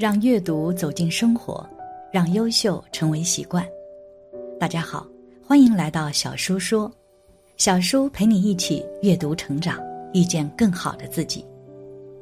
让阅读走进生活，让优秀成为习惯。大家好，欢迎来到小叔说，小叔陪你一起阅读成长，遇见更好的自己。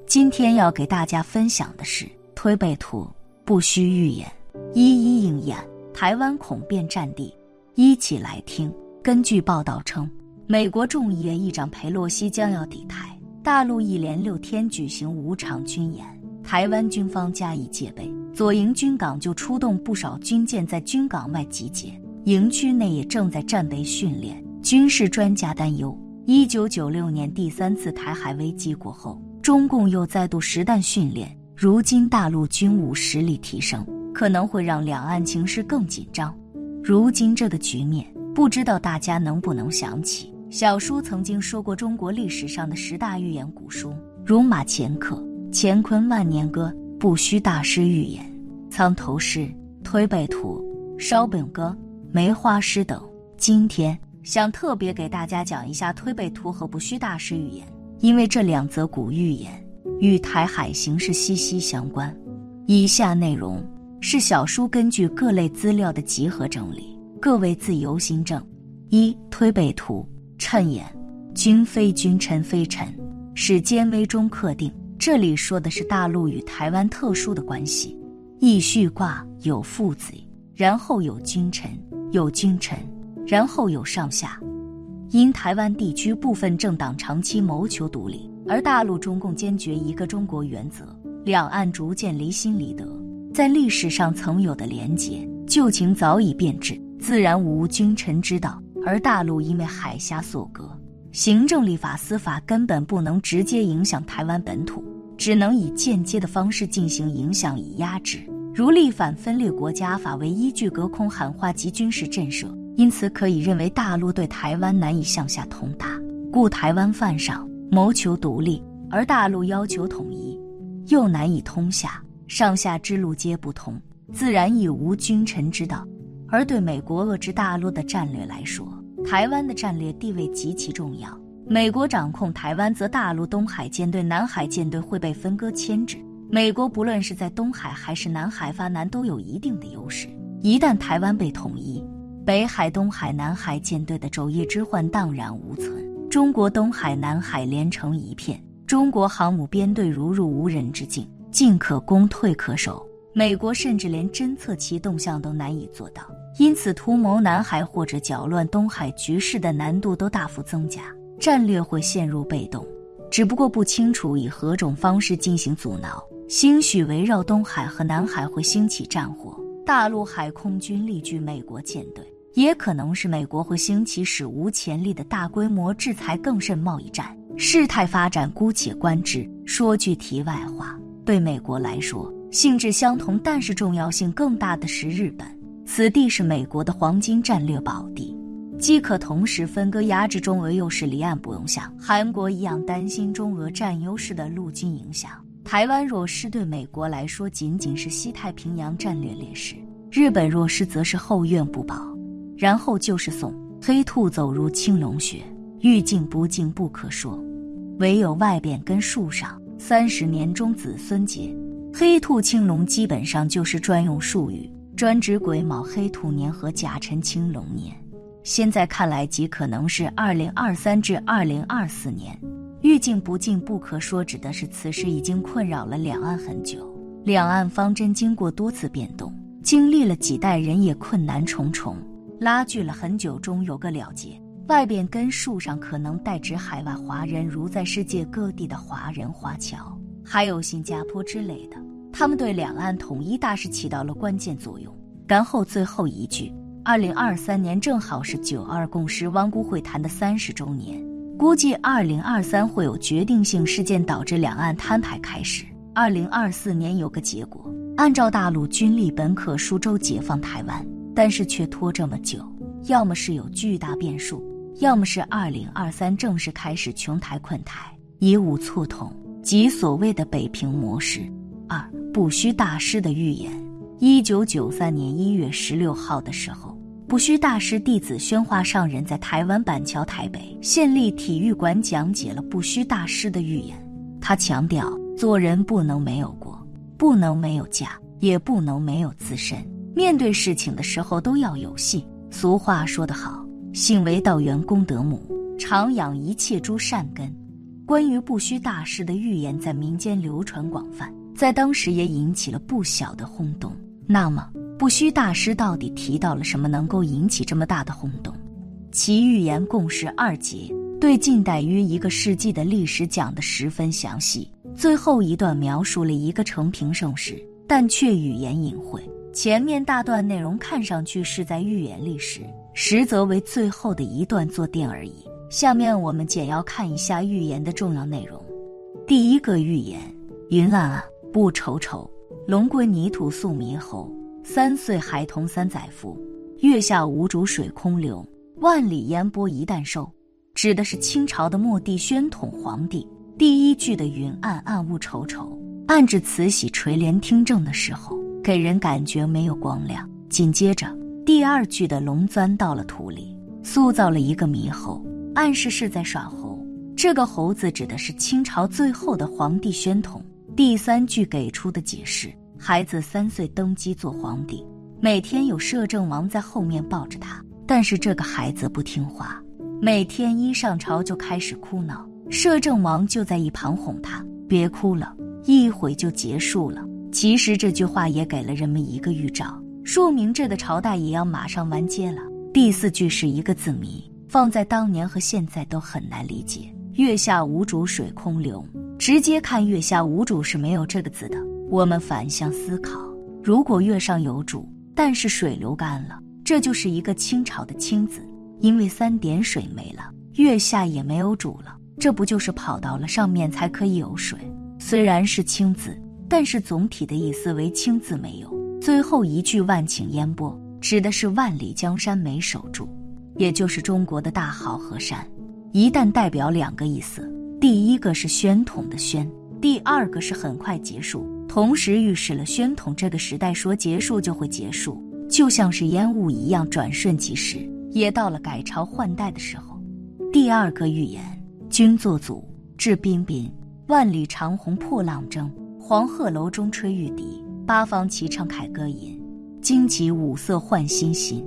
今天要给大家分享的是推背图，不需预演，一一应验。台湾恐变战地，一起来听。根据报道称，美国众议院议长佩洛西将要抵台，大陆一连六天举行五场军演。台湾军方加以戒备，左营军港就出动不少军舰在军港外集结，营区内也正在战备训练。军事专家担忧，一九九六年第三次台海危机过后，中共又再度实弹训练。如今大陆军武实力提升，可能会让两岸情势更紧张。如今这个局面，不知道大家能不能想起小叔曾经说过中国历史上的十大预言古书，如马前课。乾坤万年歌、不虚大师预言、苍头诗、推背图、烧饼歌、梅花诗等。今天想特别给大家讲一下推背图和不虚大师预言，因为这两则古预言与台海形势息息相关。以下内容是小叔根据各类资料的集合整理，各位自由心证。一推背图，谶言：君非君，臣非臣，是奸危中克定。这里说的是大陆与台湾特殊的关系，易序卦有父子，然后有君臣，有君臣，然后有上下。因台湾地区部分政党长期谋求独立，而大陆中共坚决一个中国原则，两岸逐渐离心离德，在历史上曾有的连结旧情早已变质，自然无君臣之道。而大陆因为海峡所隔。行政、立法、司法根本不能直接影响台湾本土，只能以间接的方式进行影响以压制，如立反分裂国家法为依据，隔空喊话及军事震慑。因此，可以认为大陆对台湾难以向下通达，故台湾犯上谋求独立，而大陆要求统一，又难以通下，上下之路皆不通，自然亦无君臣之道。而对美国遏制大陆的战略来说，台湾的战略地位极其重要。美国掌控台湾，则大陆东海舰队、南海舰队会被分割牵制。美国不论是在东海还是南海发难，都有一定的优势。一旦台湾被统一，北海、东海、南海舰队的昼夜之患荡然无存。中国东海、南海连成一片，中国航母编队如入无人之境，进可攻，退可守。美国甚至连侦测其动向都难以做到。因此，图谋南海或者搅乱东海局势的难度都大幅增加，战略会陷入被动。只不过不清楚以何种方式进行阻挠。兴许围绕东海和南海会兴起战火，大陆海空军力拒美国舰队，也可能是美国会兴起史无前例的大规模制裁，更甚贸易战。事态发展姑且观之。说句题外话，对美国来说，性质相同，但是重要性更大的是日本。此地是美国的黄金战略宝地，既可同时分割压制中俄优势离岸，不用像韩国一样担心中俄占优势的陆军影响。台湾若失对美国来说仅仅是西太平洋战略劣势，日本若失则是后院不保。然后就是送黑兔走入青龙穴，欲静不静不可说，唯有外边跟树上三十年中子孙结。黑兔青龙基本上就是专用术语。专指癸卯黑兔年和甲辰青龙年，现在看来极可能是二零二三至二零二四年。欲静不静不可说，指的是此事已经困扰了两岸很久，两岸方针经过多次变动，经历了几代人也困难重重，拉锯了很久，终有个了结。外边根树上可能代指海外华人，如在世界各地的华人华侨，还有新加坡之类的。他们对两岸统一大势起到了关键作用。然后最后一句：二零二三年正好是九二共识汪辜会谈的三十周年，估计二零二三会有决定性事件导致两岸摊牌开始。二零二四年有个结果，按照大陆军力本可数周解放台湾，但是却拖这么久，要么是有巨大变数，要么是二零二三正式开始穷台困台，以武促统，即所谓的北平模式。二不虚大师的预言。一九九三年一月十六号的时候，不虚大师弟子宣化上人在台湾板桥台北县立体育馆讲解了不虚大师的预言。他强调，做人不能没有过，不能没有家，也不能没有自身。面对事情的时候都要有信。俗话说得好，信为道，源功德母，常养一切诸善根。关于不虚大师的预言在民间流传广泛，在当时也引起了不小的轰动。那么，不虚大师到底提到了什么，能够引起这么大的轰动？其预言共十二节，对近代约一个世纪的历史讲得十分详细。最后一段描述了一个成平盛世，但却语言隐晦。前面大段内容看上去是在预言历史，实则为最后的一段坐垫而已。下面我们简要看一下预言的重要内容。第一个预言：云岚啊，雾稠稠，龙归泥土宿猕猴。三岁孩童三载福，月下无主水空流。万里烟波一旦收，指的是清朝的末帝宣统皇帝。第一句的云暗暗雾稠稠，暗指慈禧垂帘听政的时候。给人感觉没有光亮。紧接着，第二句的龙钻到了土里，塑造了一个猕猴，暗示是在耍猴。这个猴子指的是清朝最后的皇帝宣统。第三句给出的解释：孩子三岁登基做皇帝，每天有摄政王在后面抱着他，但是这个孩子不听话，每天一上朝就开始哭闹，摄政王就在一旁哄他，别哭了，一会就结束了。其实这句话也给了人们一个预兆，说明这个朝代也要马上完结了。第四句是一个字谜，放在当年和现在都很难理解。月下无主水空流，直接看月下无主是没有这个字的。我们反向思考，如果月上有主，但是水流干了，这就是一个清朝的清字，因为三点水没了，月下也没有主了，这不就是跑到了上面才可以有水？虽然是清字。但是总体的意思为“清”字没有。最后一句“万顷烟波”指的是万里江山没守住，也就是中国的大好河山。一旦代表两个意思，第一个是宣统的宣，第二个是很快结束，同时预示了宣统这个时代说结束就会结束，就像是烟雾一样转瞬即逝，也到了改朝换代的时候。第二个预言：君作祖，志彬彬，万里长虹破浪征。黄鹤楼中吹玉笛，八方齐唱凯歌吟，荆棘五色换新新。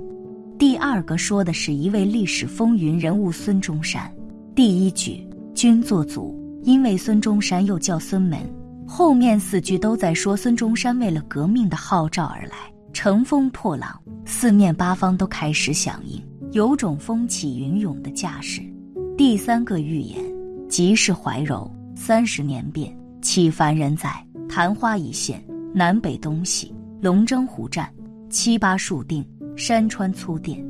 第二个说的是一位历史风云人物孙中山。第一句君作祖，因为孙中山又叫孙门。后面四句都在说孙中山为了革命的号召而来，乘风破浪，四面八方都开始响应，有种风起云涌的架势。第三个预言即是怀柔三十年变，岂凡人哉？昙花一现，南北东西，龙争虎战，七八数定，山川粗甸。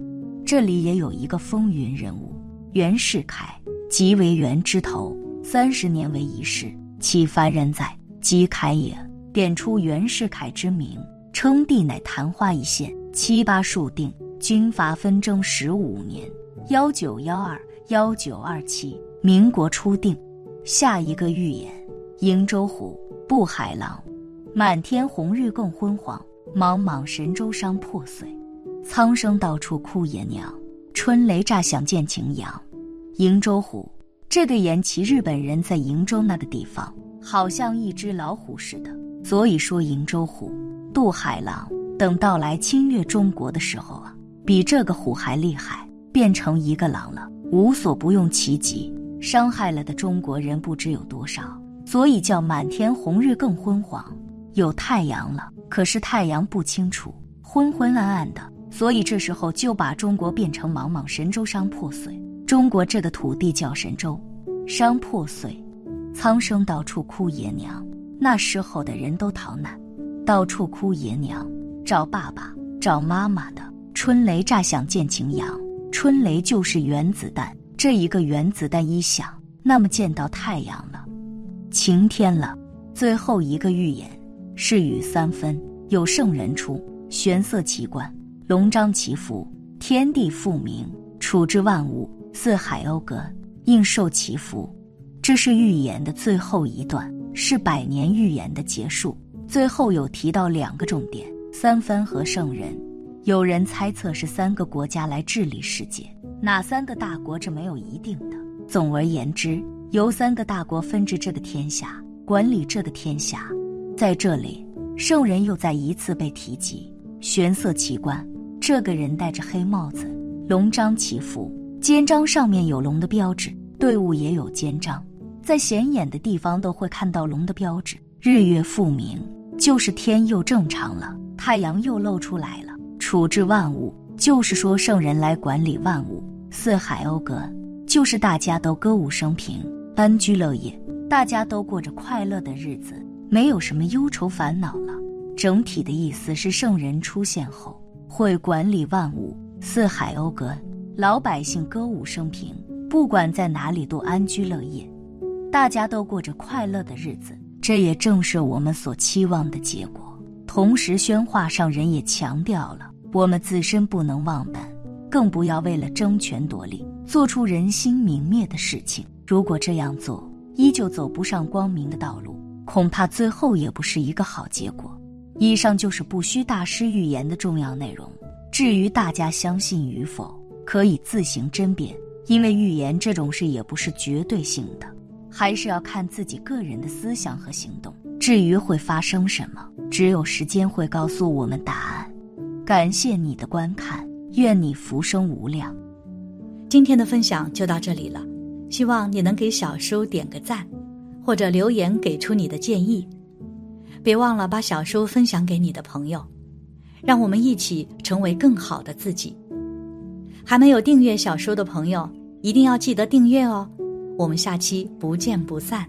这里也有一个风云人物，袁世凯，即为袁之头，三十年为一世，其凡人哉？即凯也。点出袁世凯之名，称帝乃昙花一现，七八数定，军阀纷争十五年，幺九幺二，幺九二七，民国初定。下一个预言，瀛洲虎。渡海狼，满天红日更昏黄，茫茫神州伤破碎，苍生到处哭爷娘，春雷乍响见晴阳。瀛洲虎，这个言其日本人在瀛洲那个地方，好像一只老虎似的，所以说瀛洲虎。渡海狼，等到来侵略中国的时候啊，比这个虎还厉害，变成一个狼了，无所不用其极，伤害了的中国人不知有多少。所以叫满天红日更昏黄，有太阳了，可是太阳不清楚，昏昏暗暗的。所以这时候就把中国变成茫茫神州伤破碎。中国这个土地叫神州，伤破碎，苍生到处哭爷娘。那时候的人都逃难，到处哭爷娘，找爸爸，找妈妈的。春雷乍响见晴阳，春雷就是原子弹，这一个原子弹一响，那么见到太阳了。晴天了，最后一个预言是雨三分，有圣人出，玄色奇观，龙章祈福，天地复明，处置万物，四海讴歌，应受其福。这是预言的最后一段，是百年预言的结束。最后有提到两个重点：三藩和圣人。有人猜测是三个国家来治理世界，哪三个大国这没有一定的。总而言之。由三个大国分治这个天下，管理这个天下，在这里圣人又再一次被提及，玄色奇观。这个人戴着黑帽子，龙章祈福，肩章上面有龙的标志，队伍也有肩章，在显眼的地方都会看到龙的标志。日月复明，就是天又正常了，太阳又露出来了。处置万物，就是说圣人来管理万物。四海讴歌，就是大家都歌舞升平，安居乐业，大家都过着快乐的日子，没有什么忧愁烦恼了。整体的意思是，圣人出现后。会管理万物，四海讴歌，老百姓歌舞升平，不管在哪里都安居乐业，大家都过着快乐的日子。这也正是我们所期望的结果。同时，宣化上人也强调了，我们自身不能忘本，更不要为了争权夺利，做出人心泯灭的事情。如果这样做，依旧走不上光明的道路，恐怕最后也不是一个好结果。以上就是不虚大师预言的重要内容。至于大家相信与否，可以自行甄别，因为预言这种事也不是绝对性的，还是要看自己个人的思想和行动。至于会发生什么，只有时间会告诉我们答案。感谢你的观看，愿你浮生无量。今天的分享就到这里了，希望你能给小叔点个赞，或者留言给出你的建议。别忘了把小书分享给你的朋友，让我们一起成为更好的自己。还没有订阅小说的朋友，一定要记得订阅哦！我们下期不见不散。